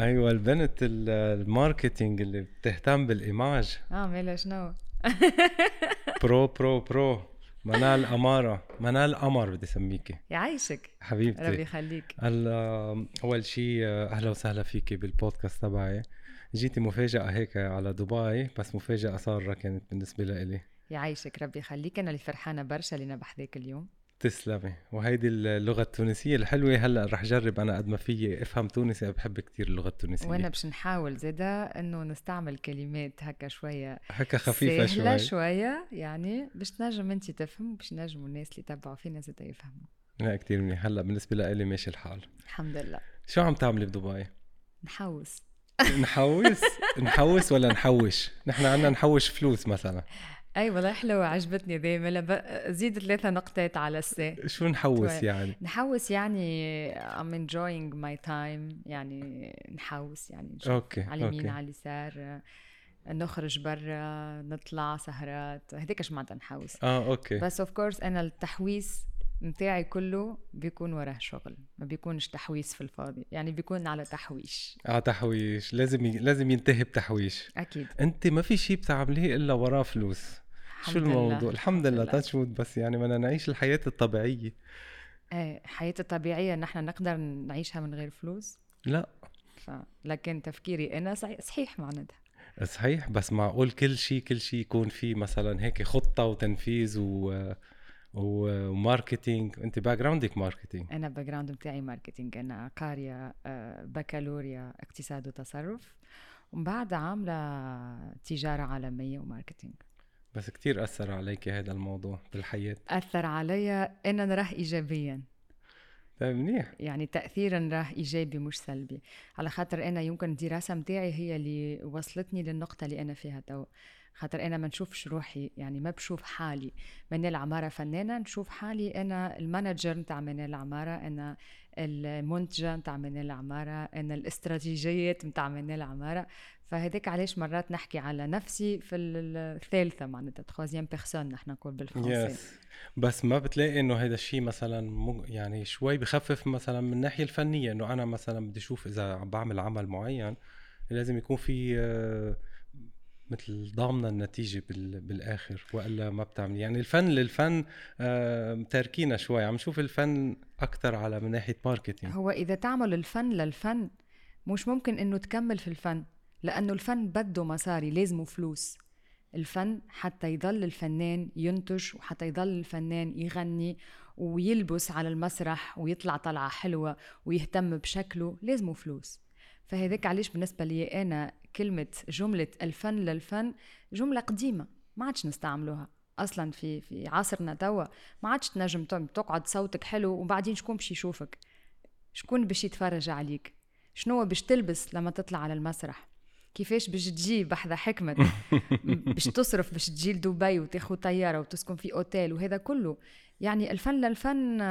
أيوه البنت ال- ال marketing اللي بتهتم بال image. آه مالها شنو bro bro bro. منال عمارة. منال قمر بدي اسميكي يعيشك ربي حبيبتي. يخليك. هلا أول شيء أهلا وسهلا فيكي بالبودكاست تبعي. جيتي مفاجأة هيك على دبي بس مفاجأة سارة كانت بالنسبة لإلي. يعيشك ربي يخليك. أنا اللي فرحانة برشا اللي أنا بحذاك اليوم. تسلمي. وهيدي اللغة التونسية الحلوة هلأ رح جرب أنا قد ما فيي إفهم تونسي أنا بحب كتير اللغة التونسية. وأنا باش نحاول زاده إنه نستعمل كلمات هكا شوية هكا خفيفة سهلة شوي. شوية يعني باش تنجم أنت تفهم وباش ينجموا الناس اللي يتبعوا فينا زاده يفهموا. لا كتير منيح. هلأ بالنسبة لإلي ماشي الحال. الحمد لله. شو عم تعملي بدبي؟ نحوس. نحوس؟ نحوس ولا نحوش؟ نحن عنا نحوش فلوس مثلا. اي والله حلوة عجبتني دايما لب- زيد ثلاثة نقطات على ال س. شو نحوس طيب. يعني؟ نحوس يعني I'm enjoying my time يعني نحوس يعني نشوف okay على اليمين على اليسار نخرج برا نطلع سهرات. هذيك معناتها نحوس؟ آه okay. بس of course أنا التحويس متاعي كله بيكون وراه شغل ما بيكونش تحويس في الفاضي يعني بيكون على تحويش. آه تحويش. لازم ي... لازم ينتهي بتحويش. أكيد. أنت ما في شيء بتعمليه إلا وراه فلوس. شو الحمد لله. الموضوع؟ الحمد لله تشوت بس يعني بدنا نعيش الحياة الطبيعية. إيه حياتي الطبيعية نحن نقدر نعيشها من غير فلوس؟ لا. ف... لكن تفكيري أنا صحيح, معناتها. صحيح بس معقول كل شيء كل شيء يكون فيه مثلا هيك خطة وتنفيذ و... و- و marketing. أنت background ك marketing. أنا background بتاعي marketing. أنا قارية آه، بكالوريا اقتصاد وتصرف. ومن بعد عاملة تجارة عالمية و marketing. بس كتير أثر عليك هذا الموضوع بالحياة. أثر علي ان نراه ايجابيا. طيب منيح. يعني تاثيرا راه إيجابي مش سلبي. على خاطر أنا يمكن الدراسة متاعي هي اللي وصلتني للنقطة اللي أنا فيها تو. خاطر أنا ما نشوفش روحي يعني ما بشوف حالي. منال عماره فنانة نشوف حالي أنا ال manager نتاع منال عماره أنا المنتجة نتاع منال عماره أنا ال stratège نتاع منال عماره فهذاك علاش مرات نحكي على نفسي في ال- الثالثة معناتها troisième personne نحن نقول بالفرنسي. yes بس ما بتلاقي إنه هذا الشيء مثلا يعني شوي بخفف مثلا من الناحية الفنية إنه أنا مثلا بدي أشوف إذا عم بعمل عمل معين لازم يكون في آه، مثل ضامنه النتيجة بال- بالآخر وإلا ما بتعمل. يعني الفن للفن آه، تاركينا شوي. عم نشوف الفن أكثر على من ناحية ماركتينج. هو إذا تعمل الفن للفن مش ممكن إنه تكمل في الفن لأنه الفن بده مصاري لازمه فلوس. الفن حتى يضل الفنان ينتج وحتى يضل الفنان يغني ويلبس على المسرح ويطلع طلعة حلوة ويهتم بشكله لازمه فلوس. فهذاك علاش بالنسبة لي أنا كلمة جملة الفن للفن جملة قديمة ما عادش نستعملوها. أصلا في في عصرنا توا ما عادش تنجم تقعد صوتك حلو وبعدين شكون باش يشوفك؟ شكون باش يتفرج عليك؟ شنو باش تلبس لما تطلع على المسرح؟ كيفاش باش تجي بحذا حكمت؟ باش تصرف باش تجي لدبي وتاخذ طيارة وتسكن في أوتيل وهذا كله. يعني الفن للفن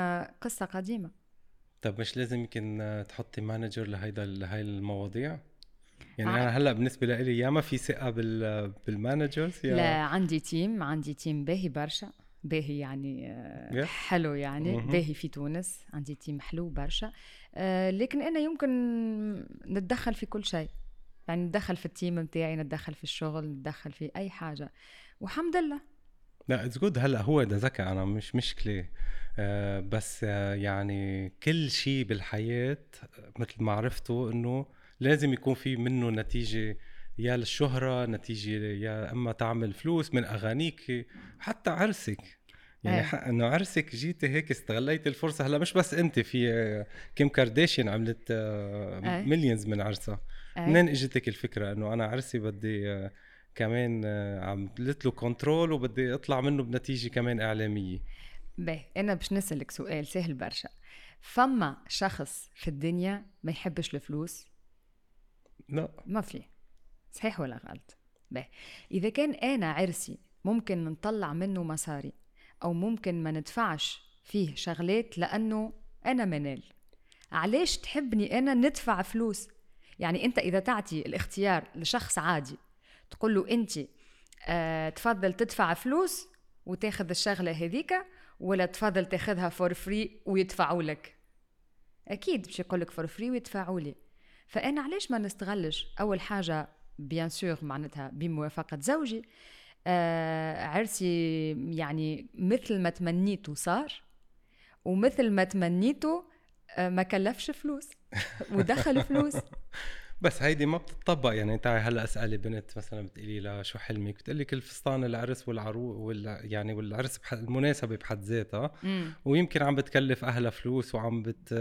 قصة قديمة. طب مش لازم يمكن تحطي manager لهيدا لهي المواضيع؟ يعني أنا هلأ بالنسبة لي يا ما في ثقة بال بال managers يا لا عندي team عندي team باهي برشا. باهي يعني آه،. حلو يعني. باهي في تونس عندي team حلو برشا. آه، لكن أنا يمكن نتدخل في كل شيء. يعني نتدخل في ال team متاعي نتدخل في الشغل نتدخل في أي حاجة. والحمد لله. لا it's good هلأ هو ده ذكاء أنا مش مشكلة. آه بس آه يعني كل شيء بالحياة مثل ما عرفته إنه لازم يكون في منه نتيجة يا للشهرة نتيجة يا أما تعمل فلوس من أغانيك حتى عرسك. يعني إيه. حق إنه عرسك جيتي هيك استغليت الفرصة. هلا مش بس أنت في آه، كيم كارداشيان عملت إيه. millions من عرسها. أي. منين إجتك الفكرة؟ إنه أنا عرسي بدي آه، كمان آه، عملت له control وبدي أطلع منه بنتيجة كمان إعلامية. باهي أنا باش نسألك سؤال سهل برشا. فما شخص في الدنيا ما يحبش الفلوس؟ لا. ما في. صحيح ولا غلط؟ باهي إذا كان أنا عرسي ممكن نطلع منه مصاري أو ممكن ما ندفعش فيه شغلات لأنه أنا منال. علاش تحبني أنا ندفع فلوس؟ يعني أنت إذا تعطي الاختيار لشخص عادي تقول له أنت آه تفضل تدفع فلوس وتاخذ الشغلة هذيك ولا تفضل تاخذها for free ويدفعوا لك؟ أكيد باش يقول لك for free ويدفعوا لي. فانا علاش ما نستغلش؟ أول حاجة بيان سور معناتها بموافقة زوجي. آه عرسي يعني مثل ما تمنيته صار ومثل ما تمنيته آه ما كلفش فلوس ودخل فلوس. بس هيدي ما بتطبق. يعني انت هلأ اسالي بنت مثلا بتقولي لها شو حلمك؟ بتقول لك الفستان العرس والعرو وال يعني والعرس بح... المناسبة بحد ذاتها. ويمكن عم بتكلف أهلها فلوس وعم بت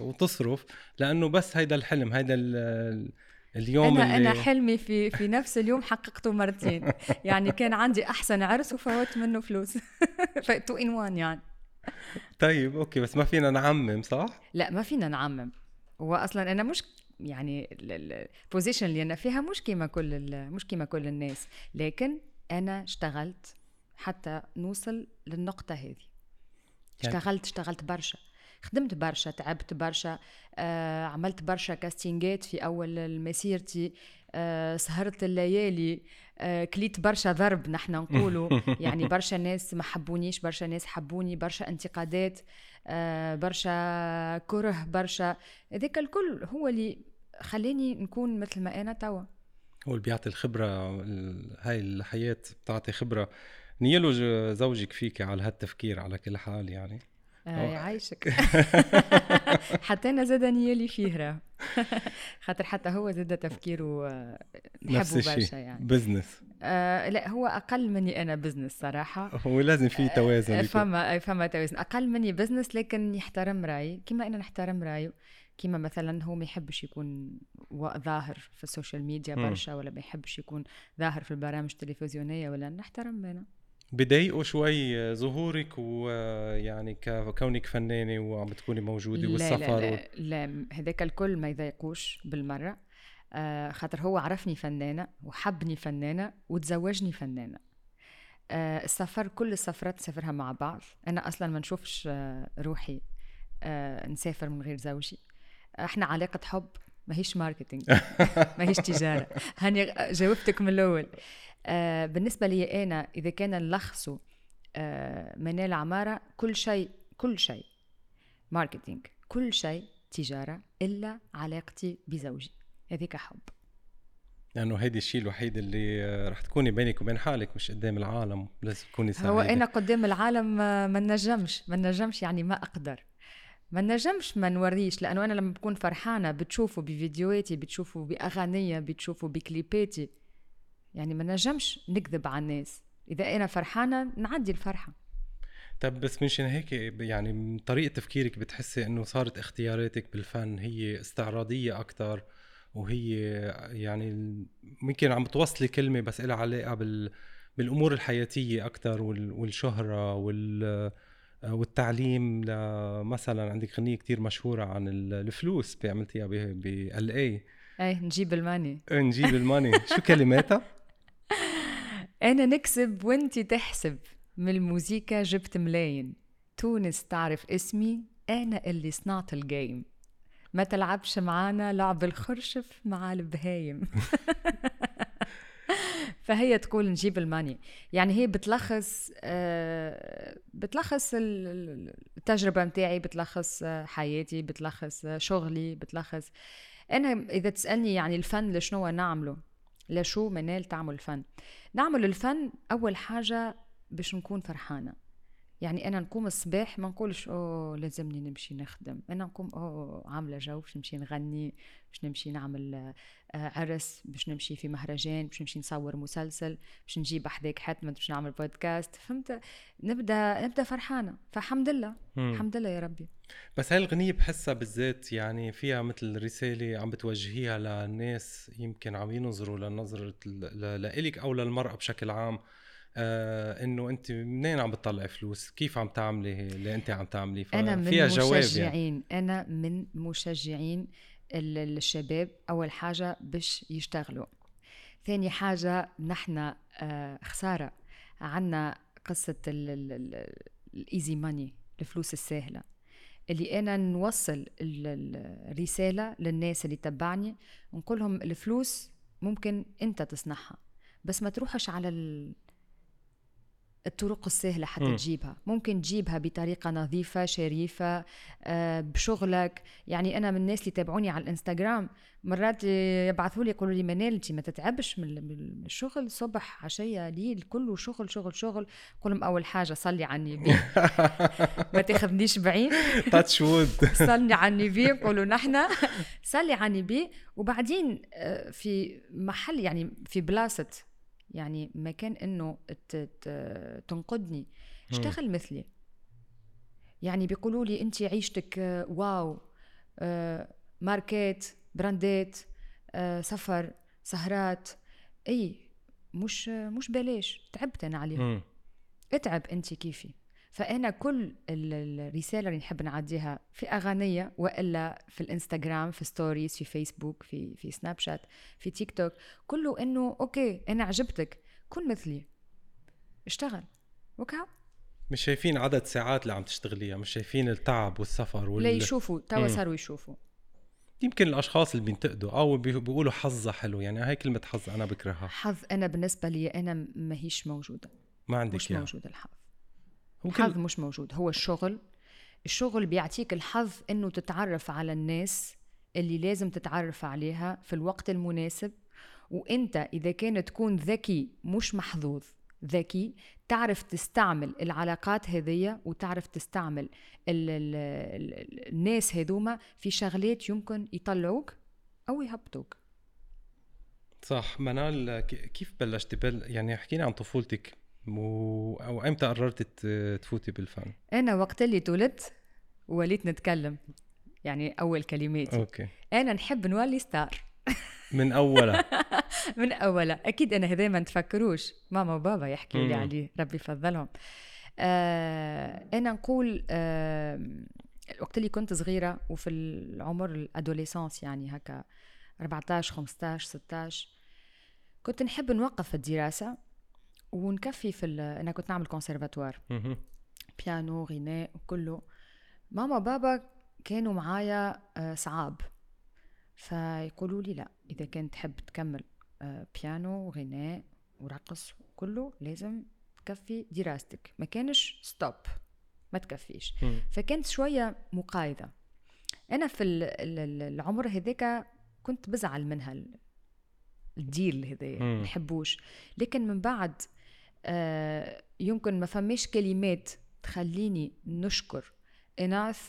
وتصرف. لأنه بس هيدا الحلم هيدا ال... اليوم أنا اللي... أنا حلمي في في نفس اليوم حققته مرتين. يعني كان عندي أحسن عرس وفوت منه فلوس. two in one يعني. طيب okay بس ما فينا نعمم صح؟ لا ما فينا نعمم. هو أصلا أنا مش يعني ال position اللي أنا فيها مش كيما كل مش كيما كل الناس. لكن أنا اشتغلت حتى نوصل للنقطة هذه. يعني اشتغلت اشتغلت برشا. خدمت برشا تعبت برشا آه عملت برشا كاستينجات في أول مسيرتي آه سهرت الليالي آه كليت برشا ضرب نحن نقولوا. يعني برشا ناس ما حبونيش برشا ناس حبوني برشا انتقادات آه برشا كره برشا. هذاك الكل هو اللي خلاني نكون مثل ما أنا توا. هو اللي بيعطي الخبرة هاي الحياة بتعطي خبرة. نيالو زوجك فيك على هالتفكير على كل حال يعني. آه يعيشك حتى أنا زاد نيالي فيه راه. خاطر حتى هو زاد تفكيره آه، نحبه برشا يعني. business آه لا هو أقل مني أنا business صراحة. هو لازم في توازن آه فما فما توازن. أقل مني business لكن يحترم رأيي. كما أنا نحترم رأيه. كيما مثلا هو ما يحبش يكون ظاهر في ال social media برشا ولا ما يحبش يكون ظاهر في البرامج التلفزيونية ولا نحترم أنا بضايقوا شوي ظهورك ويعني كونك فنانة وعم بتكوني موجودة والسفر لا لا, لا, لا هذاك الكل ما يضايقوش بالمرة. آه خاطر هو عرفني فنانة وحبني فنانة وتزوجني فنانة. آه السفر كل السفرات نسافرها مع بعض. أنا أصلا ما نشوفش آه روحي نسافر من غير زوجي. إحنا علاقة حب ماهيش marketing ماهيش تجارة. هاني جاوبتك من الأول. آه بالنسبة لي أنا إذا كان نلخصه آه منال عماره كل شيء كل شيء marketing كل شيء تجارة إلا علاقتي بزوجي. هذيك حب. لأنه هيدي الشيء الوحيد اللي آه، رح تكوني بينك وبين حالك مش قدام العالم. لازم تكوني سعيدة. هو أنا قدام العالم ما نجمش. ما نجمش يعني ما أقدر. ما نجمش ما نوريش لأنه أنا لما بكون فرحانة بتشوفوا بفيديوهاتي بتشوفوا بأغانية بتشوفوا بكليباتي. يعني ما نجمش نكذب على الناس. إذا أنا فرحانة نعدي الفرحة. طب بس منشان هيك يعني من طريقة تفكيرك بتحسي إنه صارت اختياراتك بالفن هي استعراضية أكثر وهي يعني ممكن عم توصلي كلمة بس لها علاقة بال بالأمور الحياتية أكثر والشهرة وال والتعليم مثلا عندك غنية كتير مشهورة عن الفلوس عملتيها ب ال اي إيه نجيب الماني. إيه، نجيب ال money. شو كلماتها؟ أنا نكسب وانتي تحسب. من الموزيكا جبت ملاين تونس تعرف اسمي أنا اللي صنعت ال game. ما تلعبش معانا لعب الخرشف مع البهايم. فهي تقول نجيب الماني. يعني هي بتلخص آه، بتلخص التجربة متاعي بتلخص آه، حياتي بتلخص آه، شغلي بتلخص. أنا إذا تسألني يعني الفن لشنو نعمله لشو منال تعمل الفن؟ نعمل الفن أول حاجة باش نكون فرحانة. يعني أنا نقوم الصباح ما نقولش أوه لازمني نمشي نخدم. أنا نقوم أوه عاملة جو باش نمشي نغني باش نمشي نعمل آه، عرس باش نمشي في مهرجان باش نمشي نصور مسلسل باش نجيب حداك حتما باش نعمل بودكاست فهمت؟ نبدأ نبدأ فرحانة. فالحمد لله. مم. الحمد لله يا ربي. بس هاي الغنية بحسها بالذات يعني فيها مثل رسالة عم بتوجهيها للناس يمكن عم ينظروا لنظرة لإلك أو للمرأة بشكل عام. آه إنه أنت منين عم بتطلعي فلوس؟ كيف عم تعملي اللي أنت عم تعملي؟ أنا من فيها مشجعين يعني. أنا من مشجعين الشباب أول حاجة باش يشتغلوا. ثاني حاجة نحن آه خسارة. عنا قصة الايزي ماني الفلوس السهلة. اللي أنا نوصل الرسالة للناس اللي تبعني ونقول لهم الفلوس ممكن أنت تصنعها بس ما تروحش على الطرق السهلة حتى مم. تجيبها. ممكن تجيبها بطريقة نظيفة شريفة آه، بشغلك. يعني أنا من الناس اللي يتابعوني على الإنستغرام مرات يبعثوا لي يقولوا لي منال أنت ما تتعبش من الشغل صبح عشية ليل كله شغل شغل شغل. قول لهم أول حاجة صلي على النبي. ما تاخذنيش بعيد. touch wood صلي على النبي نقولوا نحن. صلي على النبي. وبعدين آه، في محل يعني في بلاصة يعني مكان إنه ت- ت- تنقدني. اشتغل مثلي. يعني بيقولوا لي انت عيشتك آه، wow آه، ماركات براندات آه، سفر سهرات. إي مش مش بلاش تعبت أنا عليهم. اتعب انت كيفي. فأنا كل ال- الرسالة اللي نحب نعديها في أغانية وإلا في الإنستغرام في stories في فيسبوك في في سناب شات في تيك توك كله إنه okay أنا عجبتك كن مثلي. اشتغل. okay؟ مش شايفين عدد ساعات اللي عم تشتغليها مش شايفين التعب والسفر وال... لا يشوفوا. توا. صاروا يشوفوا. يمكن الأشخاص اللي بينتقدوا أو بي- بيقولوا حظها حلو يعني هاي كلمة حظ أنا بكرهها. حظ أنا بالنسبة لي أنا ما هيش موجودة. ما عندك مش إياها. موجود الحظ. هو الحظ. مش موجود هو الشغل. الشغل بيعطيك الحظ إنه تتعرف على الناس اللي لازم تتعرف عليها في الوقت المناسب. وإنت إذا كان تكون ذكي مش محظوظ ذكي تعرف تستعمل العلاقات هذية وتعرف تستعمل ال ال ال الناس هذوما في شغلات يمكن يطلعوك أو يهبطوك. صح. منال كيف بلشتي بل... يعني احكينا عن طفولتك. و... أو إمتى قررتي ت- تفوتي بالفن؟ أنا وقت اللي تولدت وليت نتكلم يعني أول كلماتي. okay. أنا نحب نولي star. من أولها؟ من أولا أكيد أنا هذا ما نتفكروش. ماما وبابا يحكوا لي. عليه ربي يفضلهم. آه أنا نقول آه الوقت اللي كنت صغيرة وفي العمر الأدوليسانس يعني هكا 14 15 16 كنت نحب نوقف في الدراسة. ونكفي في ال- أنا كنت نعمل كونسرفاتوار مهم. بيانو غناء وكله ماما وبابا كانوا معايا آه، صعاب. فيقولوا لي لا إذا كنت تحب تكمل آه، بيانو وغناء ورقص كله لازم تكفي دراستك. ما كانش ستوب ما تكفيش. مم. فكانت شوية مقايضة. أنا في ال- ال- ال- العمر هذاك كنت بزعل منها ال- الديل هذايا مم. نحبوش. لكن من بعد يمكن ما فماش كلمات تخليني نشكر إناث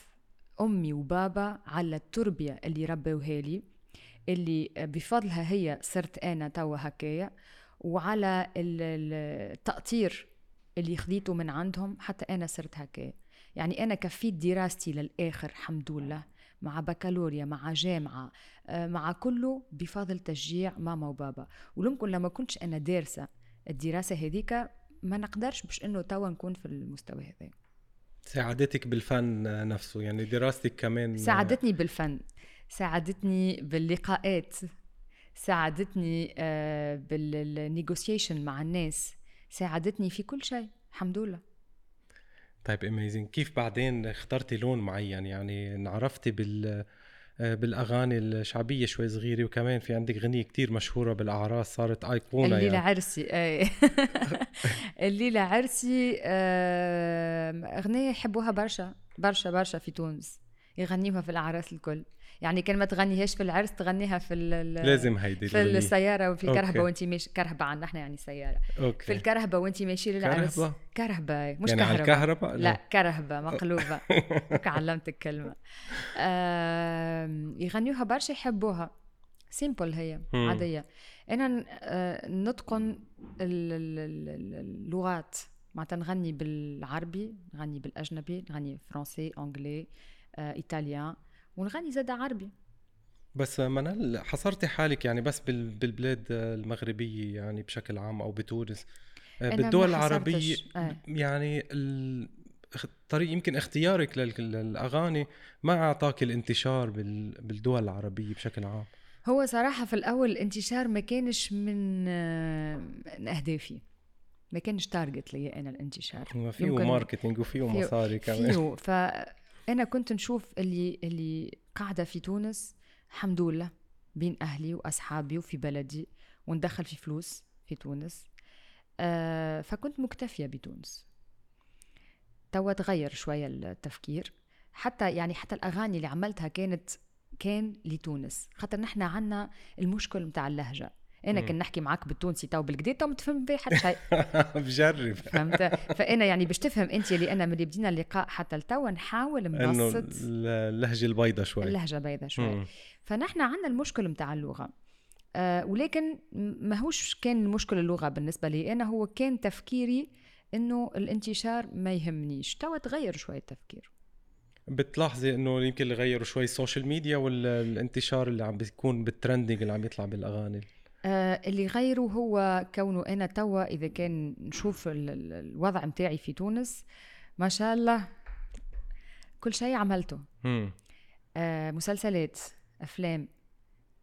أمي وبابا على التربية اللي ربوها لي اللي بفضلها هي صرت أنا توا هكايا وعلى ال- ال- التقطير اللي خديته من عندهم حتى أنا صرت هكايا. يعني أنا كفيت دراستي للآخر الحمد لله مع بكالوريا مع جامعة آه، مع كله بفضل تشجيع ماما وبابا. ولمكن لما كنتش أنا دارسة الدراسة هذيك ما نقدرش باش إنه توا نكون في المستوى هذا. ساعدتك بالفن نفسه يعني دراستك كمان. ساعدتني بالفن ساعدتني باللقاءات ساعدتني آه، بال negotiation مع الناس ساعدتني في كل شيء الحمد لله. طيب amazing كيف بعدين اخترتي لون معين؟ يعني انعرفتي بال بالأغاني الشعبية شوي صغيرة. وكمان في عندك غنية كتير مشهورة بالأعراس صارت أيقونة الليلة يعني عرسي أي. الليلة عرسي آه، أغنية يحبوها برشا برشا برشا في تونس. يغنيوها في الأعراس الكل. يعني كان ما تغنيهاش في العرس تغنيها في لازم هيدي في الغنية. السيارة وفي okay. الكرهبة وانت ماشي كرهبة عنا إحنا يعني سيارة. okay. في الكرهبة وانت ماشي للعرس. كرهبة؟ كرهبة مش يعني كهرباء. الكهرباء؟ لا. كرهبة مقلوبة. هيك علمتك كلمة آم، يغنيوها برشا يحبوها. simple هي مم. عادية. أنا ن- آه، نتقن ال- ال- ال- ال- اللغات. معناتها نغني بالعربي نغني بالأجنبي نغني فرنسي anglais آه، إيطاليان ونغني زاد عربي. بس منال حصرتي حالك يعني بس بال- بالبلاد المغربية يعني بشكل عام أو بتونس؟ آه، بالدول العربية. آه. يعني ال- اخ- طريق يمكن اختيارك لل- للأغاني ما أعطاك الانتشار بال- بالدول العربية بشكل عام. هو صراحة في الأول الانتشار ما كانش من آه، من أهدافي. ما كانش target لي أنا الانتشار. فيه marketing وفيه فيه- مصاري كمان. فيه فأنا كنت نشوف اللي اللي قاعدة في تونس الحمد لله بين أهلي وأصحابي وفي بلدي وندخل في فلوس في تونس. آه فكنت مكتفية بتونس. توا تغير شوية التفكير. حتى يعني حتى الأغاني اللي عملتها كانت كان لتونس. خاطر نحن عنا المشكل متاع اللهجة. أنا كن نحكي معك بالتونسي تو بالكدا تو ما تفهم بيه حتى شيء. بجرب. فهمت؟ فأنا يعني باش تفهم أنت اللي أنا من اللي بدينا اللقاء حتى لتوا نحاول نبسط اللهجة البيضة شوي. اللهجة بيضة شوي. فنحن عندنا المشكل متاع اللغة. آه ولكن ماهوش كان مشكل اللغة بالنسبة لي أنا هو كان تفكيري إنه الانتشار ما يهمنيش. توا تغير شوية التفكير. بتلاحظي إنه يمكن اللي غيروا شوي ال social media ولا الانتشار اللي عم بيكون بال trending اللي عم يطلع بالأغاني؟ آه اللي غيره هو كونه أنا توا إذا كان نشوف ال- ال- الوضع متاعي في تونس ما شاء الله كل شيء عملته. آه مسلسلات أفلام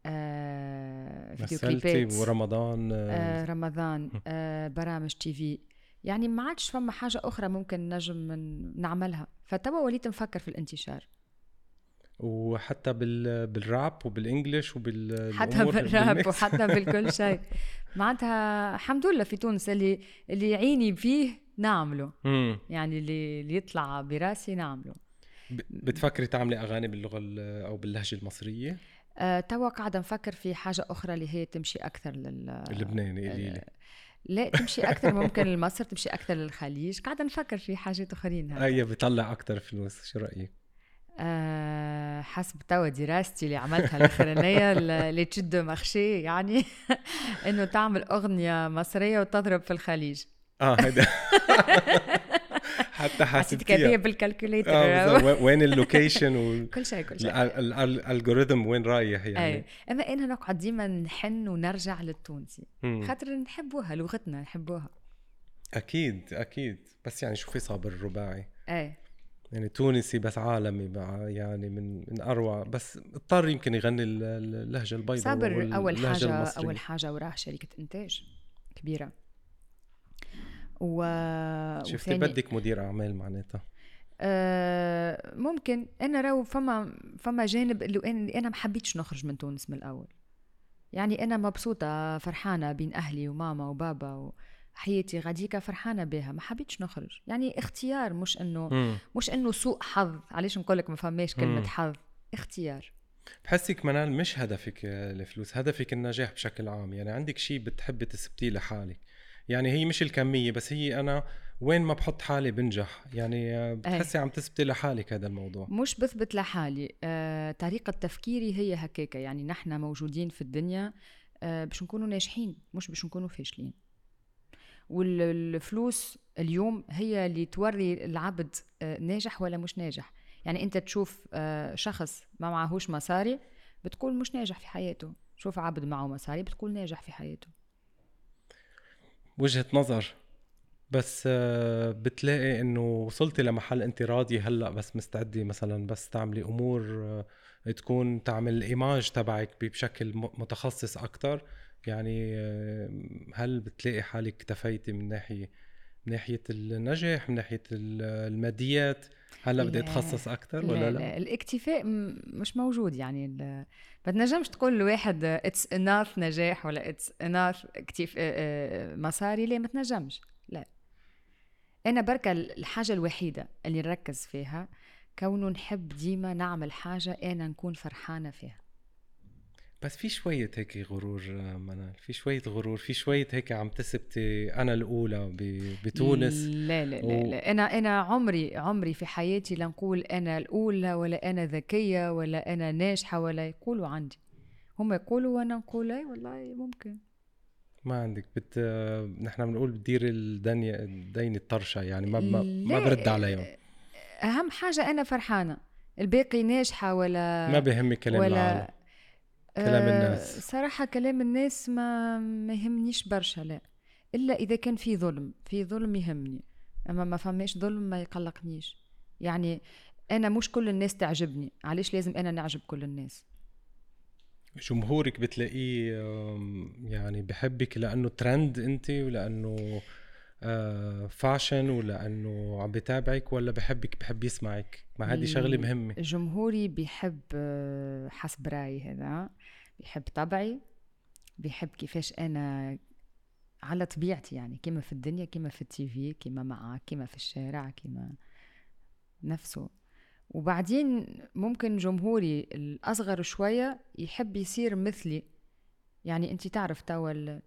آه فيديو كليبات ورمضان آه. آه رمضان آه برامج تي في. يعني ما عادش فما حاجة أخرى ممكن نجم نعملها. فتوا وليت نفكر في الانتشار. وحتى بال بالراب وبالانجلش وبال حتى بالراب. وحتى بالكل شيء. معناتها الحمد لله في تونس اللي اللي يعيني فيه نعمله. مم. يعني اللي اللي يطلع براسي نعمله. ب- بتفكري تعملي أغاني باللغة ال- أو باللهجة المصرية؟ أه توا قاعدة نفكر في حاجة أخرى اللي هي تمشي أكثر لل اللبناني قولي لي. لا تمشي أكثر ممكن لمصر تمشي أكثر للخليج. قاعدة نفكر في حاجات أخرين هكا. اي بيطلع أكثر فلوس شو رأيك؟ أه حسب توا دراستي اللي عملتها الأخرانية اللي تشد مخشي يعني إنه تعمل أغنية مصرية وتضرب في الخليج. آه هيدا. حتى حسيت كده بال calculator بالظبط. وين- ال location وال كل شيء كل شيء. ال algorithm وين رايح اي يعني إما أنا نقعد ديما نحن ونرجع للتونسي. خاطر نحبوها لغتنا نحبوها. أكيد أكيد. بس يعني شوفي صابر الرباعي؟ اي يعني تونسي بس عالمي يعني من من أروع. بس اضطر يمكن يغني ال- ال- اللهجة البيضاء صابر أول حاجة المصرية. أول حاجة وراه شركة إنتاج كبيرة. و شفتي بدك مدير أعمال معناتها؟ آه، ممكن. أنا راهو فما فما جانب اللي أنا ما حبيتش نخرج من تونس من الأول. يعني أنا مبسوطة فرحانة بين أهلي وماما وبابا وحياتي غاديكا فرحانه بها ما حبيتش نخرج. يعني اختيار مش إنه. مش إنه سوء حظ. علاش نقول لك ما فماش. كلمة حظ؟ اختيار. بحسك منال مش هدفك الفلوس هدفك النجاح بشكل عام. يعني عندك شيء بتحبي تثبتيه لحالك. يعني هي مش الكمية بس هي أنا وين ما بحط حالي بنجح. يعني بتحسي عم تثبتي لحالك هذا الموضوع. مش بثبت لحالي. آه، طريقة تفكيري هي هكاكا. يعني نحن موجودين في الدنيا آه، باش نكونوا ناجحين مش باش نكونوا فاشلين. والفلوس اليوم هي اللي توري العبد آه، ناجح ولا مش ناجح. يعني انت تشوف آه، شخص ما معهوش مصاري بتقول مش ناجح في حياته. شوف عبد معه مصاري بتقول ناجح في حياته. وجهة نظر. بس آه، بتلاقي إنه وصلتي لمحل انت راضية هلأ بس مستعدة مثلا بس تعملي أمور تكون تعمل ال image تبعك بشكل متخصص أكتر. يعني آه، هل بتلاقي حالك اكتفيتي من ناحية من ناحية النجاح من ناحية ال- الماديات هلا بدي لا. اتخصص أكتر ولا لا؟ الاكتفاء م- مش موجود يعني ما تنجمش تقول لواحد it's enough نجاح ولا it's enough اكتف آه، آه، مصاري لا ما تنجمش لا أنا بركة الحاجة الوحيدة اللي نركز فيها كونه نحب ديما نعمل حاجة أنا نكون فرحانة فيها بس في شوية هيك غرور آه، منال. في شوية غرور. في شوية هيك عم تثبتي أنا الأولى بتونس. لا لا لا, و- لا. أنا أنا عمري عمري في حياتي لا نقول أنا الأولى ولا أنا ذكية ولا أنا ناجحة ولا يقولوا عندي. هم يقولوا وأنا نقول أي والله ممكن. ما عندك. بت... نحن بنقول بتدير الدنيا الدين الطرشة. يعني ما ما, ما لا، برد عليهم. أهم حاجة أنا فرحانة. الباقي ناجحة ولا ما بهمك كلام العالم. ولا كلام آه، الناس. صراحة كلام الناس ما ما يهمنيش برشا لا. إلا إذا كان في ظلم في ظلم يهمني. أما ما فماش ظلم ما يقلقنيش. يعني أنا مش كل الناس تعجبني. علاش لازم أنا نعجب كل الناس؟ جمهورك بتلاقيه يعني بحبك لأنه ترند أنت ولأنه آه، فاشن ولأنه عم بتابعك ولا بحبك بحب يسمعك. ما هذه شغلة ال- مهمة. جمهوري بيحب آه، حسب رأيي هذا. بيحب طبعي بيحب كيفاش أنا على طبيعتي يعني كما في الدنيا كما في التي في كما معك كما في الشارع كما نفسه. وبعدين ممكن جمهوري الأصغر شوية يحب يصير مثلي. يعني أنت تعرف توا.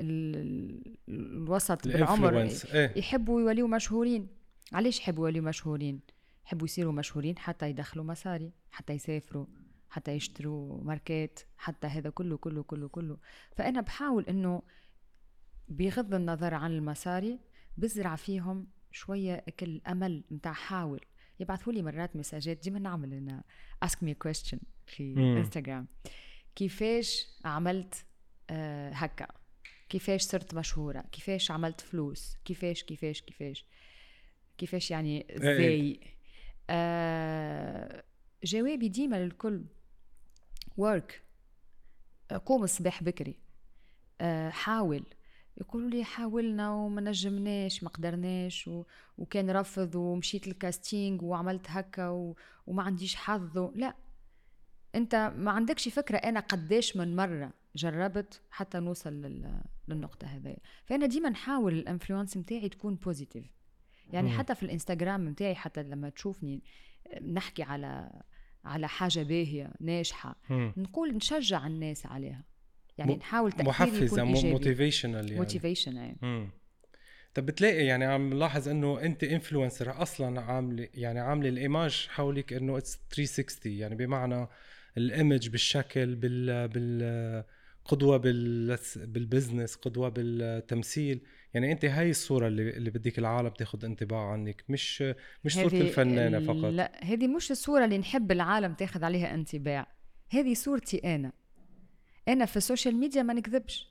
الوسط بالعمر إيه. يحبوا يوليوا مشهورين. علاش يحبوا يوليوا مشهورين؟ يحبوا يصيروا مشهورين حتى يدخلوا مصاري حتى يسافروا حتى يشتروا ماركات حتى هذا كله كله كله كله. فأنا بحاول إنه بغض النظر عن المصاري بزرع فيهم شوية كل أمل متاع حاول. يبعثوا لي مرات مساجات ديما نعمل أنا ask me question في انستغرام كيفاش عملت آه هكا؟ كيفاش صرت مشهورة كيفاش عملت فلوس كيفاش كيفاش كيفاش كيفاش يعني إيه. إزاي آه جوابي ديما للكل work قوم الصباح بكري. آه حاول. يقولوا لي حاولنا وما نجمناش ما قدرناش و... وكان رفض ومشيت ال casting وعملت هكا و... وما عنديش حظ و... لا. انت ما عندكش فكرة أنا قداش من مرة. جربت حتى نوصل لل... للنقطة هذه فأنا ديما نحاول ال influence نتاعي تكون positive يعني مم. حتى في الإنستغرام نتاعي حتى لما تشوفني نحكي على على حاجة باهية ناجحة مم. نقول نشجع الناس عليها يعني م- نحاول يكون إيجابي motivational يعني motivation يعني مم. طب بتلاقي يعني عم نلاحظ إنه أنت influencer أصلا عاملة يعني عاملة ال image حولك إنه it's 360 يعني بمعنى ال image بالشكل بال بال قدوة بال بال business قدوة بالتمثيل. يعني أنت هاي الصورة اللي اللي بدك العالم تاخذ انطباع عنك مش مش صورة الفنانة فقط. لا هذه مش الصورة اللي نحب العالم تاخذ عليها انطباع. هذه صورتي أنا. أنا في ال social media ما نكذبش.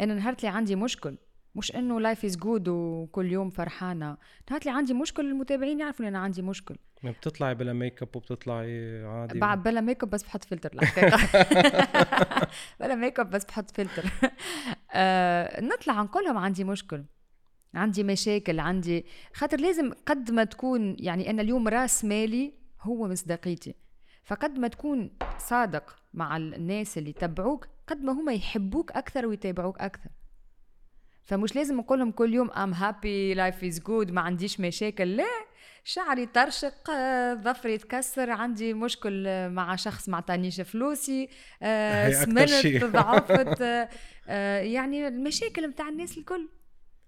أنا نهار لي عندي مشكل. مش إنه life is good وكل يوم فرحانة. نهار لي عندي مشكل المتابعين يعرفوا إن أنا عندي مشكل. ما بتطلعي بلا make up وبتطلعي عادي؟ بعد بلا make up بس بحط فلتر الحقيقة بلا make up بس بحط فلتر آه نطلع نقولهم عندي مشكل. عندي مشاكل عندي خاطر لازم قد ما تكون يعني أنا اليوم راس مالي هو مصداقيتي. فقد ما تكون صادق مع الناس اللي يتبعوك قد ما هم يحبوك أكثر ويتابعوك أكثر. فمش لازم نقولهم كل يوم I'm happy life is good ما عنديش مشاكل. لا شعري طرشق آه، ظفري يتكسر عندي مشكل مع شخص ما عطانيش فلوسي آه،. سمنت ضعفت آه، آه، يعني المشاكل متاع الناس الكل.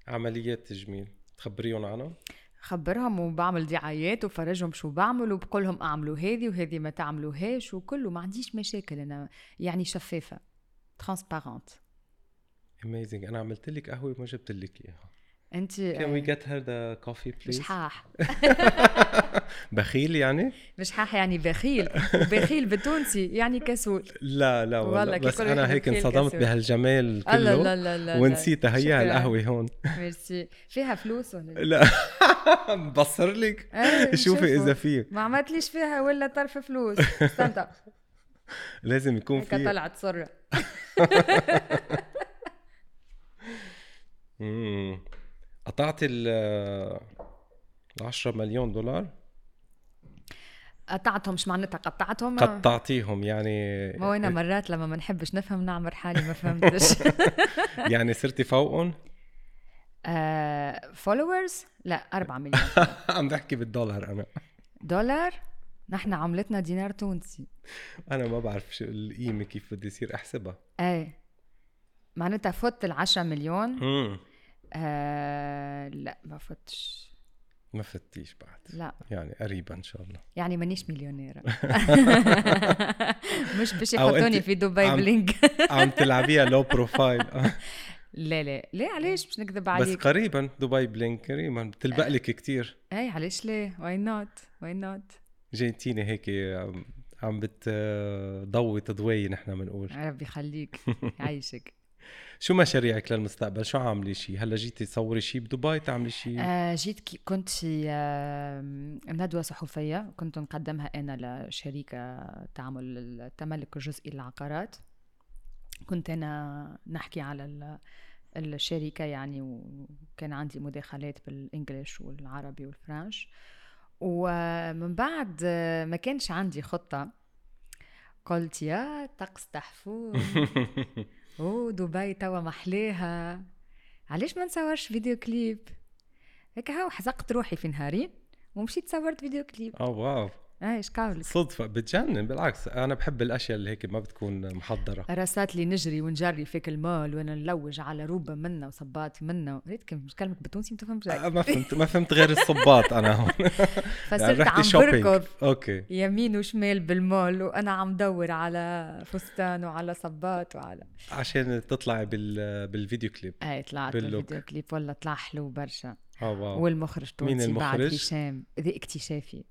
عمليات تجميل. تخبريهم عنها خبرهم وبعمل دعايات وفرجهم شو بعمل وبقولهم أعملوا هذه وهذه ما تعملوهاش وكله ما عنديش مشاكل أنا يعني شفافة. transparent amazing أنا عملت لك قهوة وما جبت لك إياها. أنت Can we get her the coffee مش please? حاح بخيل يعني؟ مش حاح يعني بخيل. وبخيل بالتونسي يعني كسول. لا لا والله. بس أنا هيك بخيل انصدمت. بهالجمال الله كله لا لا لا ونسيت هيا شكراً. القهوة هون. ميرسي. فيها فلوس ولا؟ لا؟ لا ببصر لك. إيه، شوفي. إذا في. ما عملتليش فيها ولا طرف فلوس. استمتع. لازم يكون هيك في. طلعت سرة. قطعت ال 10 مليون دولار؟ قطعتهم مش معناتها قطعتهم؟ قطعتيهم يعني ما وين مرات لما ما نحبش نفهم نعمل حالي ما فهمتش. يعني صرتي فوقهم؟ followers لا 4 مليون. عم بحكي بالدولار أنا. دولار؟ نحن عملتنا دينار تونسي. أنا ما بعرف شو القيمة كيف بدي يصير أحسبها. إيه. معناتها فوت ال 10 مليون. مم. آه لا ما فتش ما فتيش بعد. لا. يعني قريبا إن شاء الله. يعني مانيش مليونيرة. مش باش يحطوني في دبي عم- Bling. عم تلعبيها low profile لا لا. لا علاش؟ باش نكذب بس عليك. قريبا دبي Bling قريبا. بتلبق لك كثير اي علاش ليه؟ why not why not جايتيني هيك عم- عم بتضوي تضوي نحن بنقول ربي يخليك. يعيشك. شو مشاريعك للمستقبل؟ شو عاملي شيء هلا جيتي تصوري شيء بدبي؟ تعملي شيء آه جيت كي كنت في آه ندوة صحفية. كنت نقدمها أنا لشركة تعمل التملك الجزئي للعقارات كنت أنا نحكي على ال- الشركة يعني وكان عندي مداخلات بالإنجليش والعربي والفرنش. ومن بعد آه، ما كانش عندي خطة. قلت يا طقس تحفون أوه دبي توا محلاها. علاش ما نصورش فيديو كليب؟ هيك هاو حزقت روحي في نهارين ومشيت صورت فيديو كليب. آه wow. آه إيش قاولك صدفة بتجنن بالعكس. أنا بحب الأشياء اللي هيك ما بتكون محضرة. راسات لي نجري ونجري فيك المول وأنا نلوج على روبة منا وصباط منا. ريت كم مش كلمك بالتونسي ما تفهمش؟ آه، ما فهمت ما فهمت غير الصباط أنا. هون فصرت رحتي عم. بركض. okay. يمين وشمال بالمول وأنا عم دور على فستان وعلى صباط وعلى عشان تطلعي بال بالفيديو كليب. اي طلعت بال look. بالفيديو كليب. والله طلع حلو برشا. آه wow. والمخرج مين تونسي بعد المخرج؟ هشام. ذي اكتشافي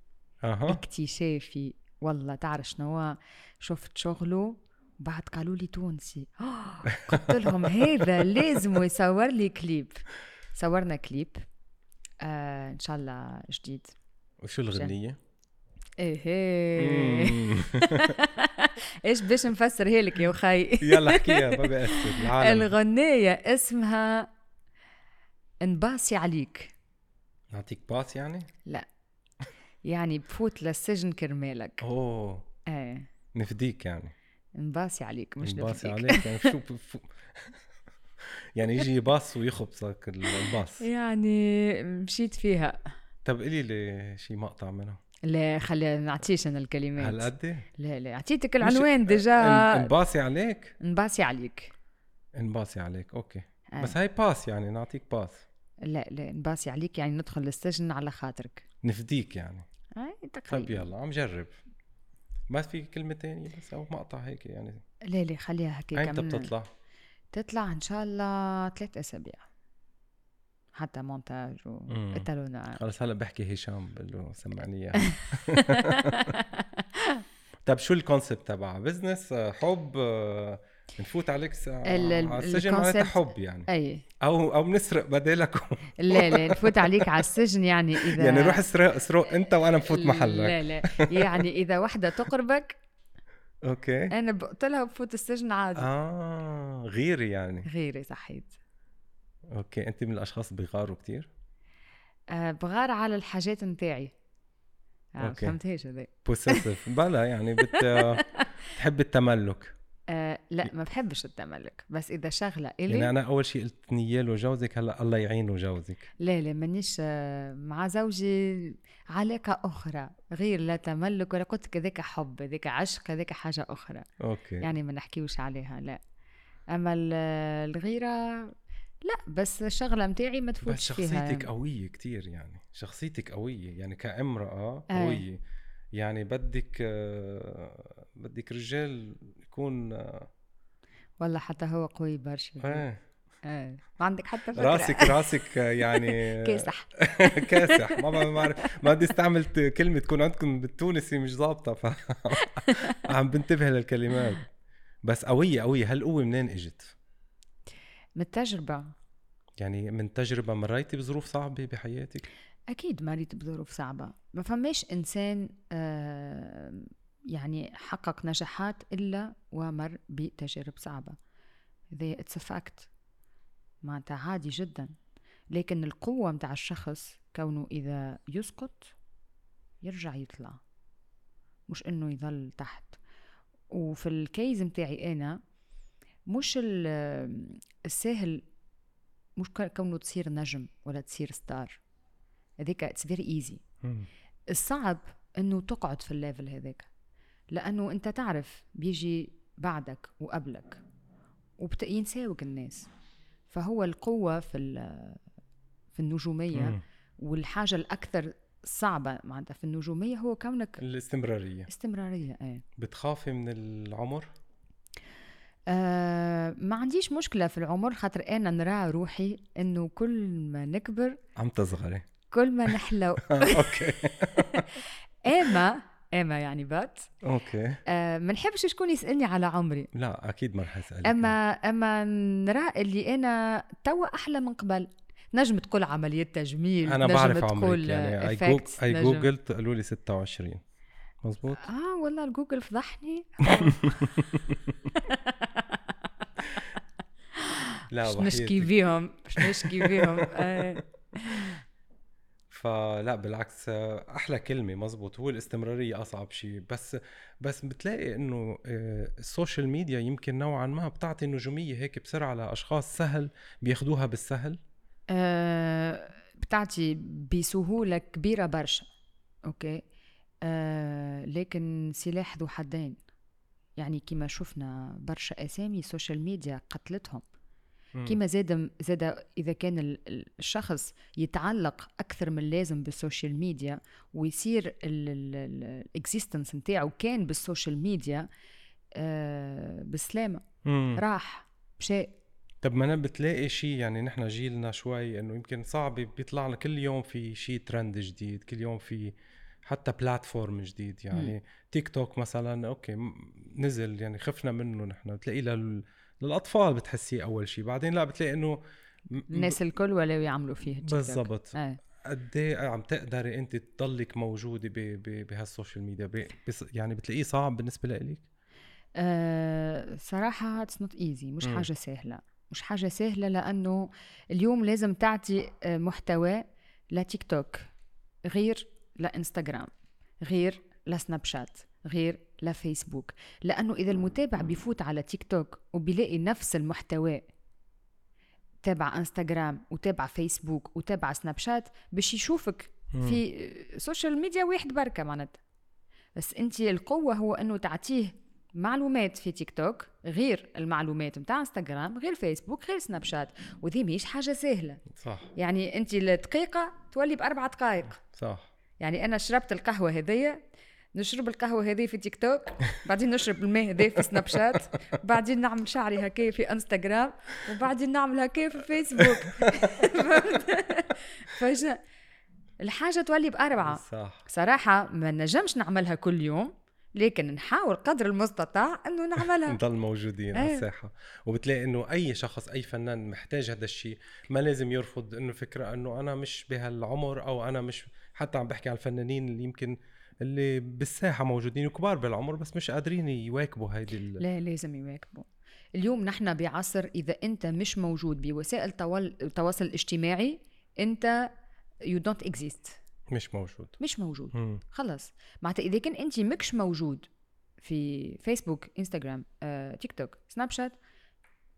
أها. اكتشافي. والله تعرف شنو شفت شغله بعد قالوا لي تونسي. قلت لهم هذا لازم يصور لي كليب. صورنا كليب. آه إن شاء الله جديد. وشو الغنية؟ إيه. إيش باش نفسرها لك يا وخي يلا احكيها الغنية اسمها انباسي عليك. نعطيك باص يعني؟ لا. يعني بفوت للسجن كرمالك. أوه. إيه. نفديك يعني. انباسي عليك مش نفديك. عليك. يعني شو بفو... يعني يجي يباص ويخبصك ال- الباص. يعني مشيت فيها. طب قولي لي شي مقطع منها. لا خلي نعطيش أنا الكلمات. هالقد؟ لا لا اعطيتك العنوان déjà. انباصي عليك؟ انباسي عليك. انباصي عليك okay. آه. بس هاي باس يعني نعطيك باس لا لا انباسي عليك يعني ندخل السجن على خاطرك. نفديك يعني. طيب تقريبا. يلا عم جرب. ما في كلمة تانية بس أو مقطع هيك يعني. لا خليها ايمتى من- بتطلع؟ تطلع إن شاء الله ثلاث أسابيع. حتى مونتاج. و étalonnage خلص هلأ بحكي هشام بقول له سمعني. اياها طب شو ال concept تبعها؟ بزنس حب نفوت عليك س- ال- ال- على السجن معناتها حب يعني. أي. أو أو بنسرق بدالك لا لا نفوت عليك على السجن يعني إذا يعني روح اسرق اسرق أنت وأنا بفوت محلك. لا لا. يعني إذا وحده تقربك okay. أنا بقتلها وبفوت السجن عادي. آه غيري يعني. غيري صحيت. okay أنت من الأشخاص بيغاروا كتير؟ أه بغار على الحاجات نتاعي. آه okay. فهمتهاش هذا possessive. بلا يعني بت تحب التملك. لا ما بحبش التملك. بس إذا شغلة إلي يعني أنا أول شيء قلت نياله جوزك هلأ الله يعينه جوزك. لا لا مانيش آه، مع زوجي علاقة أخرى غير لا تملك ولا قلت هذاك حب هذاك عشق هذاك حاجة أخرى. okay. يعني ما نحكيوش عليها لا. أما ال- الغيرة لا بس الشغلة متاعي ما بس تفوتش فيها. شخصيتك قوية كتير يعني. شخصيتك قوية يعني كأمرأة آه. قوية. يعني بدك آه، بدك رجال يكون آه، والله حتى هو قوي برشا. إيه. آه. ما عندك حتى فكرة. راسك راسك يعني كاسح. كاسح. ما بعرف ما بدي استعمل كلمة تكون عندكم بالتونسي مش ظابطة ف عم بنتبه للكلمات. بس قوية قوية. هالقوة منين إجت؟ من التجربة. يعني من تجربة مريتي بظروف صعبة بحياتك؟ أكيد مريت بظروف صعبة. ما فماش إنسان آه، يعني حقق نجاحات إلا ومر بتجارب صعبة. هذا it's fact معناتها عادي جدا. لكن القوة متاع الشخص كونه إذا يسقط يرجع يطلع. مش إنه يظل تحت. وفي ال case متاعي أنا مش ال- السهل مش كونه تصير نجم ولا تصير star. هذيك it's very easy. الصعب إنه تقعد في ال level هذاك لأنه أنت تعرف بيجي بعدك وقبلك وينساوك الناس. فهو القوة في في النجومية مم. والحاجة الأكثر صعبة معناتها في النجومية هو كونك الاستمرارية. استمرارية إيه. بتخافي من العمر؟ آه ما عنديش مشكلة في العمر خاطر أنا نرى روحي إنه كل ما نكبر عم تصغري. كل ما نحلو. okay. أما أما يعني but okay. آه ما نحبش شكون يسألني على عمري. لا أكيد ما رح أسألك. أما أما نرى اللي أنا توا أحلى من قبل. نجم تقول عمليات تجميل أنا نجم بعرف عمرك تقول يعني اي جوجلت قالوا لي 26 مزبوط آه والله الجوجل فضحني. لا مش نشكي. فيهم مش نشكي فيهم. آه. فلا بالعكس أحلى كلمة مزبوط هو الاستمرارية أصعب شيء بس بس بتلاقي إنه آه، ال social media يمكن نوعا ما بتعطي نجومية هيك بسرعة لأشخاص سهل بياخدوها بالسهل؟ أه بتعطي بسهولة كبيرة برشا okay؟ أه لكن سلاح ذو حدين. يعني كما شفنا برشا أسامي ال social media قتلتهم. كما زاد زاد إذا كان الشخص يتعلق أكثر من اللازم بال social media ويصير ال existence نتاعو كان بال social media آه بسلامة راح مشى. طب ما أنا بتلاقي شيء يعني نحن جيلنا شوي إنه يمكن صعب بيطلع لنا كل يوم في شيء ترند جديد كل يوم في حتى platform جديد. يعني مم. تيك توك مثلا okay نزل يعني خفنا منه نحن بتلاقيه لل للأطفال بتحسيه أول شيء بعدين لا بتلاقي إنه الناس الكل ولا يعملوا فيه بالضبط آه. قد إيه عم تقدري أنت تضلك موجودة بهال social media يعني بتلاقيه صعب بالنسبة لك؟ أه صراحة it's not easy مش م. حاجة سهلة مش حاجة سهلة لأنه اليوم لازم تعطي آه، محتوى لتيك توك غير لانستغرام غير لسناب شات غير لفيسبوك لأنه إذا المتابع بيفوت على تيك توك وبيلاقي نفس المحتوى تابع انستغرام وتابع فيسبوك وتابع سناب شات باش يشوفك في social media واحد بركة معناتها. بس أنت القوة هو أنه تعطيه معلومات في تيك توك غير المعلومات نتاع انستغرام غير فيسبوك غير سناب شات وذي مش حاجة سهلة. صح. يعني أنت الدقيقة تولي بأربع دقائق صح. يعني أنا شربت القهوة هذيا نشرب القهوة هذه في تيك توك بعدين نشرب الماء هذا في سناب شات بعدين نعمل شعري هكا في انستغرام وبعدين نعمل هكا في فيسبوك. فجأة الحاجة تولي باربعه صح. صراحة ما نجمش نعملها كل يوم لكن نحاول قدر المستطاع إنه نعملها. نضل موجودين على إيه. الساحه وبتلاقي إنه أي شخص أي فنان محتاج هذا الشيء ما لازم يرفض إنه فكرة إنه أنا مش بهالعمر أو أنا مش حتى عم بحكي عن الفنانين اللي يمكن اللي بالساحة موجودين وكبار بالعمر بس مش قادرين يواكبوا هيدي ال... لا لازم يواكبوا. اليوم نحن بعصر إذا أنت مش موجود بوسائل التواصل الاجتماعي أنت you don't exist مش موجود. مش موجود. خلص معناتها إذا كان أنت مكش موجود في فيسبوك انستغرام آه، تيك توك سناب شات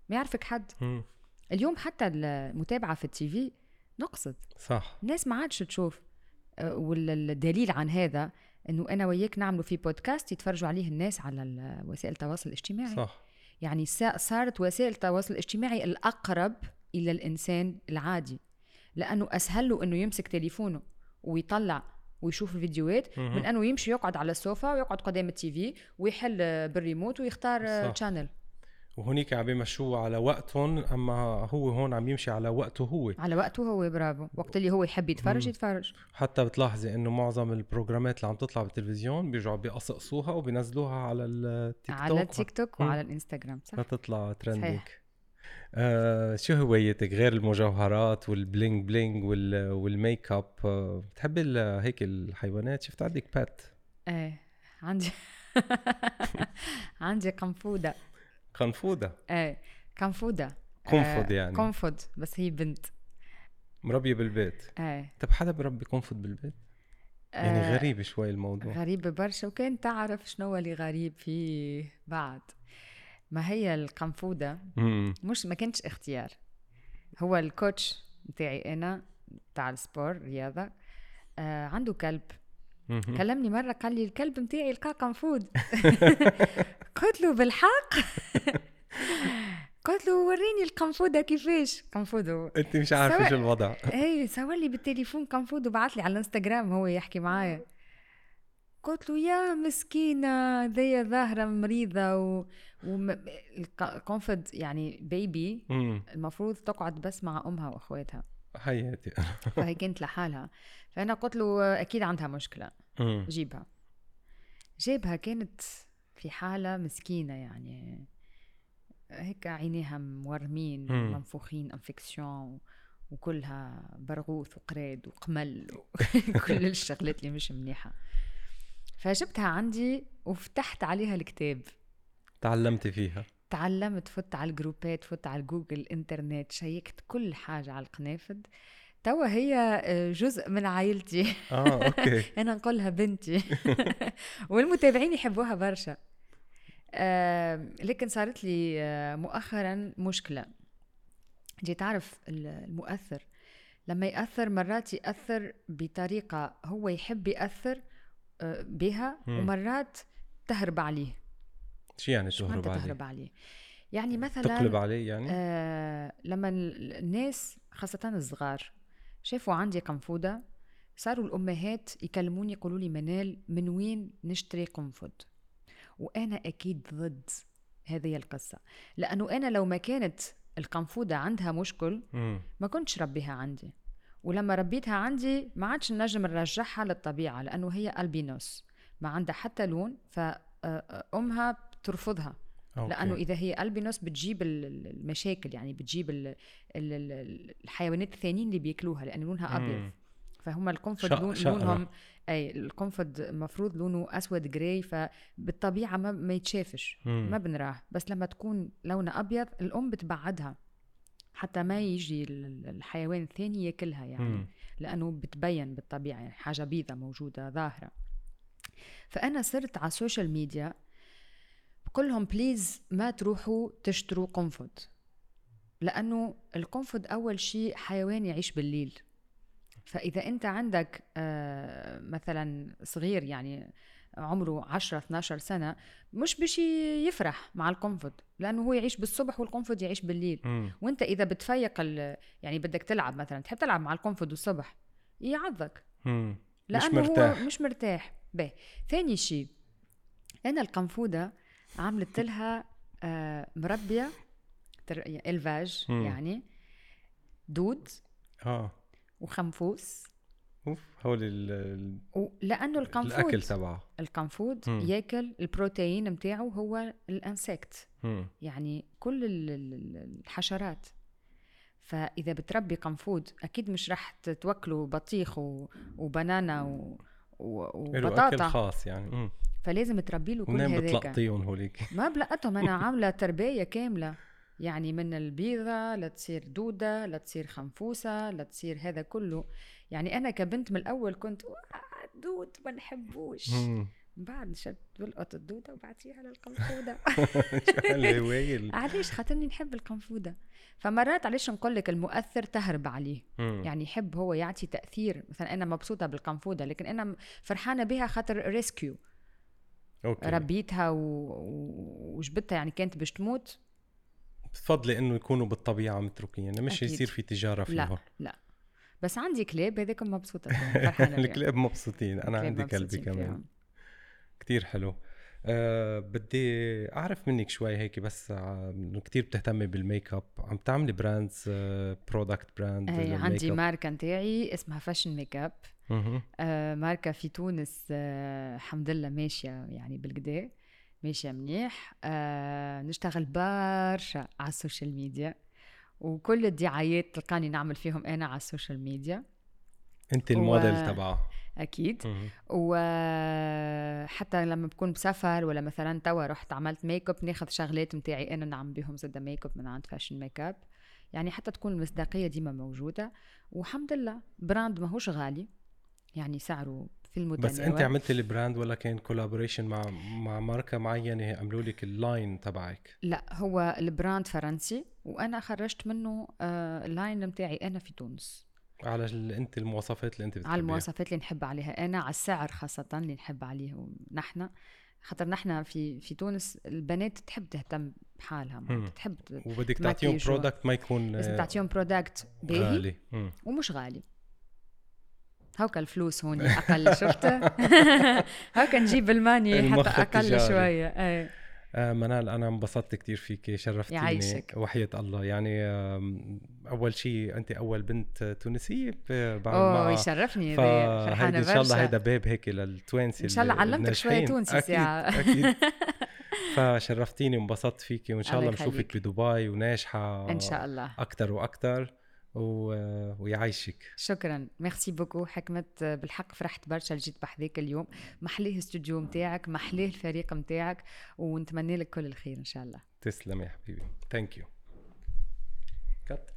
ما يعرفك حد. مم. اليوم حتى المتابعة في ال TV نقصت. صح. الناس ما عادش تشوف آه، والدليل عن هذا. إنه أنا وياك نعملوا في بودكاست يتفرجوا عليه الناس على وسائل التواصل الاجتماعي. صح. يعني صارت وسائل التواصل الاجتماعي الأقرب إلى الإنسان العادي لأنه أسهل له إنه يمسك تليفونه ويطلع ويشوف الفيديوهات من أنه يمشي يقعد على السوفا ويقعد قدام ال TV ويحل بالريموت ويختار channel وهنيك عم يمشوه على وقتهم أما هو هون عم يمشي على وقته هو. على وقته هو برافو. وقت اللي هو يحب يتفرج مم. يتفرج. حتى بتلاحظي إنه معظم البروجرامات اللي عم تطلع بالتلفزيون بيرجعوا بيقصقصوها وبينزلوها على التيك توك على التيك توك وعلى الإنستغرام صح؟ لتطلع trending آه شو هوايتك غير المجوهرات وال bling bling وال والميك اب آه بتحبي هيك الحيوانات؟ شفت عندك pet إيه عندي. عندي قنفودة. قنفوده إيه قنفوده قنفذ يعني. قنفذ بس هي بنت. مربية بالبيت. إيه. طب حدا بربي قنفذ بالبيت؟ يعني آه غريب شوي الموضوع. غريب برشا وكان تعرف شنو اللي غريب فيه بعد ما هي القنفوده مش ما كانتش اختيار. هو ال coach بتاعي أنا بتاع ال sport رياضة. آه عنده كلب. كلمني مرة قال لي الكلب بتاعي لقى قنفود قلت له بالحق. قلت له وريني القنفوده كيفاش. قنفوده أنت مش عارفة شو الوضع. اي صور لي بالتليفون قنفود وبعث لي على الإنستغرام هو يحكي معايا. قلت له يا مسكينة ذي ظاهرة مريضة و, و... القنفد يعني بيبي المفروض تقعد بس مع أمها وأخواتها. حياتي. فهي كانت لحالها. فأنا قلت له أكيد عندها مشكلة. جيبها. جابها كانت في حالة مسكينة يعني. هيك عينيها مورمين منفوخين انفكسيون وكلها برغوث وقراد وقمل وكل الشغلات اللي مش منيحة. فجبتها عندي وفتحت عليها الكتاب. تعلمتي فيها. تعلمت فت على الجروبات فت على جوجل الانترنت شيكت كل حاجة على القنافذ. توا هي آه، جزء من عائلتي. آه okay. أنا نقولها بنتي. والمتابعين يحبوها برشا. آه لكن صارت لي آه مؤخرا مشكلة. جيت تعرف المؤثر. لما يأثر مرات يأثر بطريقة هو يحب يأثر آه، بها. ومرات تهرب عليه. شو يعني تهرب عليه؟ تهرب عليه. يعني مثلا تقلب عليه يعني؟ آه لما ال- الناس خاصة الصغار شافوا عندي قنفودة صاروا الأمهات يكلموني يقولوا لي منال من وين نشتري قنفذ وأنا أكيد ضد هذه القصة لأنه أنا لو ما كانت القنفودة عندها مشكل. ما كنتش ربيها عندي. ولما ربيتها عندي ما عادش نجم نرجعها للطبيعة لأنه هي albinos ما عندها حتى لون فأمها بترفضها. okay. لأنه إذا هي albinos بتجيب ال- ال- المشاكل يعني بتجيب ال ال ال الحيوانات الثانيين اللي بياكلوها لأن لونها أبيض. فهم شق- لون. لونهم أي القنفذ المفروض لونه أسود gray فبالطبيعة ما, ما يتشافش. ما بنراه بس لما تكون لونها أبيض الأم بتبعدها حتى ما يجي ال- ال- الحيوان الثاني ياكلها يعني مم. لأنه بتبين بالطبيعة يعني حاجة بيضة موجودة ظاهرة فأنا صرت على ال social media بقول لهم please ما تروحوا تشتروا قنفذ لأنه القنفذ أول شيء حيوان يعيش بالليل. فإذا أنت عندك آه، مثلا صغير يعني عمره 10 12 سنة مش باش يفرح مع القنفذ لأنه هو يعيش بالصبح والقنفذ يعيش بالليل. مم. وأنت إذا بتفيق يعني بدك تلعب مثلا تحب تلعب مع القنفذ الصبح يعضك. مش لأنه مرتاح. هو مش مرتاح. باهي ثاني شيء أنا القنفوده عملت لها آه مربية تر... إلفاج. يعني دود آه وخنفوس أوف هول ال- ال- ولأنه الأكل القنفود تبعه القنفود. ياكل البروتين متاعه هو الإنسكت. يعني كل ال- ال- ال- الحشرات فإذا بتربي قنفود أكيد مش راح توكله بطيخ. وبنانا و... و... له أكل وبطاطا خاص يعني مم. فلازم تربي له كل هذاك بتلقطيهم هوليك؟ ما بلقطهم أنا عاملة تربية كاملة يعني من البيضة لتصير دودة لتصير خنفوسة لتصير هذا كله يعني أنا كبنت من الأول كنت "واه، دود ما نحبوش. بعد شد بلقط الدودة وبعطيها ال- علاش؟ خاطرني نحب القنفودة. فمرات علاش نقول لك المؤثر تهرب عليه؟ مم. يعني يحب هو يعطي تأثير مثلا أنا مبسوطة بالقنفودة لكن أنا فرحانة بها خاطر rescue okay. ربيتها و... وجبتها يعني كانت باش تموت. بتفضلي إنه يكونوا بالطبيعة متروكين مش أكيد. يصير في تجارة فيهم لا لا. بس عندي كلاب هذاك مبسوطة فرحانة. الكلاب مبسوطين أنا عندي كلبي كمان. كتير حلو. أه بدي أعرف منك شوي هيك بس إنه كتير بتهتمي بالميك اب عم تعملي brands product brand آه عندي ماركة نتاعي اسمها Fashion Makeup ماركة في تونس آه الحمد لله ماشية يعني بالقدا ماشية منيح. آه نشتغل برشا على ال social media. وكل الدعايات تلقاني نعمل فيهم أنا على ال social media. انت و- الموديل تبعها أكيد. مهم. وحتى لما بكون بسفر ولا مثلا توا رحت عملت make up ناخذ شغلات متاعي أنا نعمل بيهم زاد make up من عند Fashion Make Up. يعني حتى تكون المصداقيه ديما موجودة. والحمد لله brand ماهوش غالي. يعني سعره في المتناول بس أنت عملتي البراند ولا كان collaboration مع مع ماركة معينة عملوا لك ال line تبعك. لا هو ال brand فرنسي وأنا خرجت منه آه ال line متاعي أنا في تونس. على ال- أنت المواصفات اللي أنت بتحبيها. على المواصفات اللي نحب عليها. أنا على السعر خاصة اللي نحب عليه نحن خاطر نحن في في تونس البنات تحب تهتم بحالها تحب وبدك تعطيهم product ما يكون لازم آه، تعطيهم product باهي غالي. مم. ومش غالي. هاكا الفلوس هون أقل شفت؟ هاكا نجيب الماني حتى أقل. شوية. اي آه منال أنا انبسطت كتير فيك شرفتيني يعيشك. وحياة الله يعني أول شيء أنت أول بنت تونسية بعمل أوه يشرفني فرحانة إن شاء الله. هيدا باب هيك للتوانسه إن شاء الله ال- علمتك الناجحين. تونسي أكيد ساعة. أكيد فشرفتيني وانبسطت فيكي وإن شاء الله بنشوفك يخليك. بدبي وناجحة إن شاء الله أكثر وأكثر و... ويعيشك. شكرا. merci beaucoup. حكمت بالحق فرحت برشا اللي جيت بحذاك اليوم. محليه الاستوديو متاعك محليه الفريق متاعك ونتمنى لك كل الخير إن شاء الله. تسلم يا حبيبي. thank you cut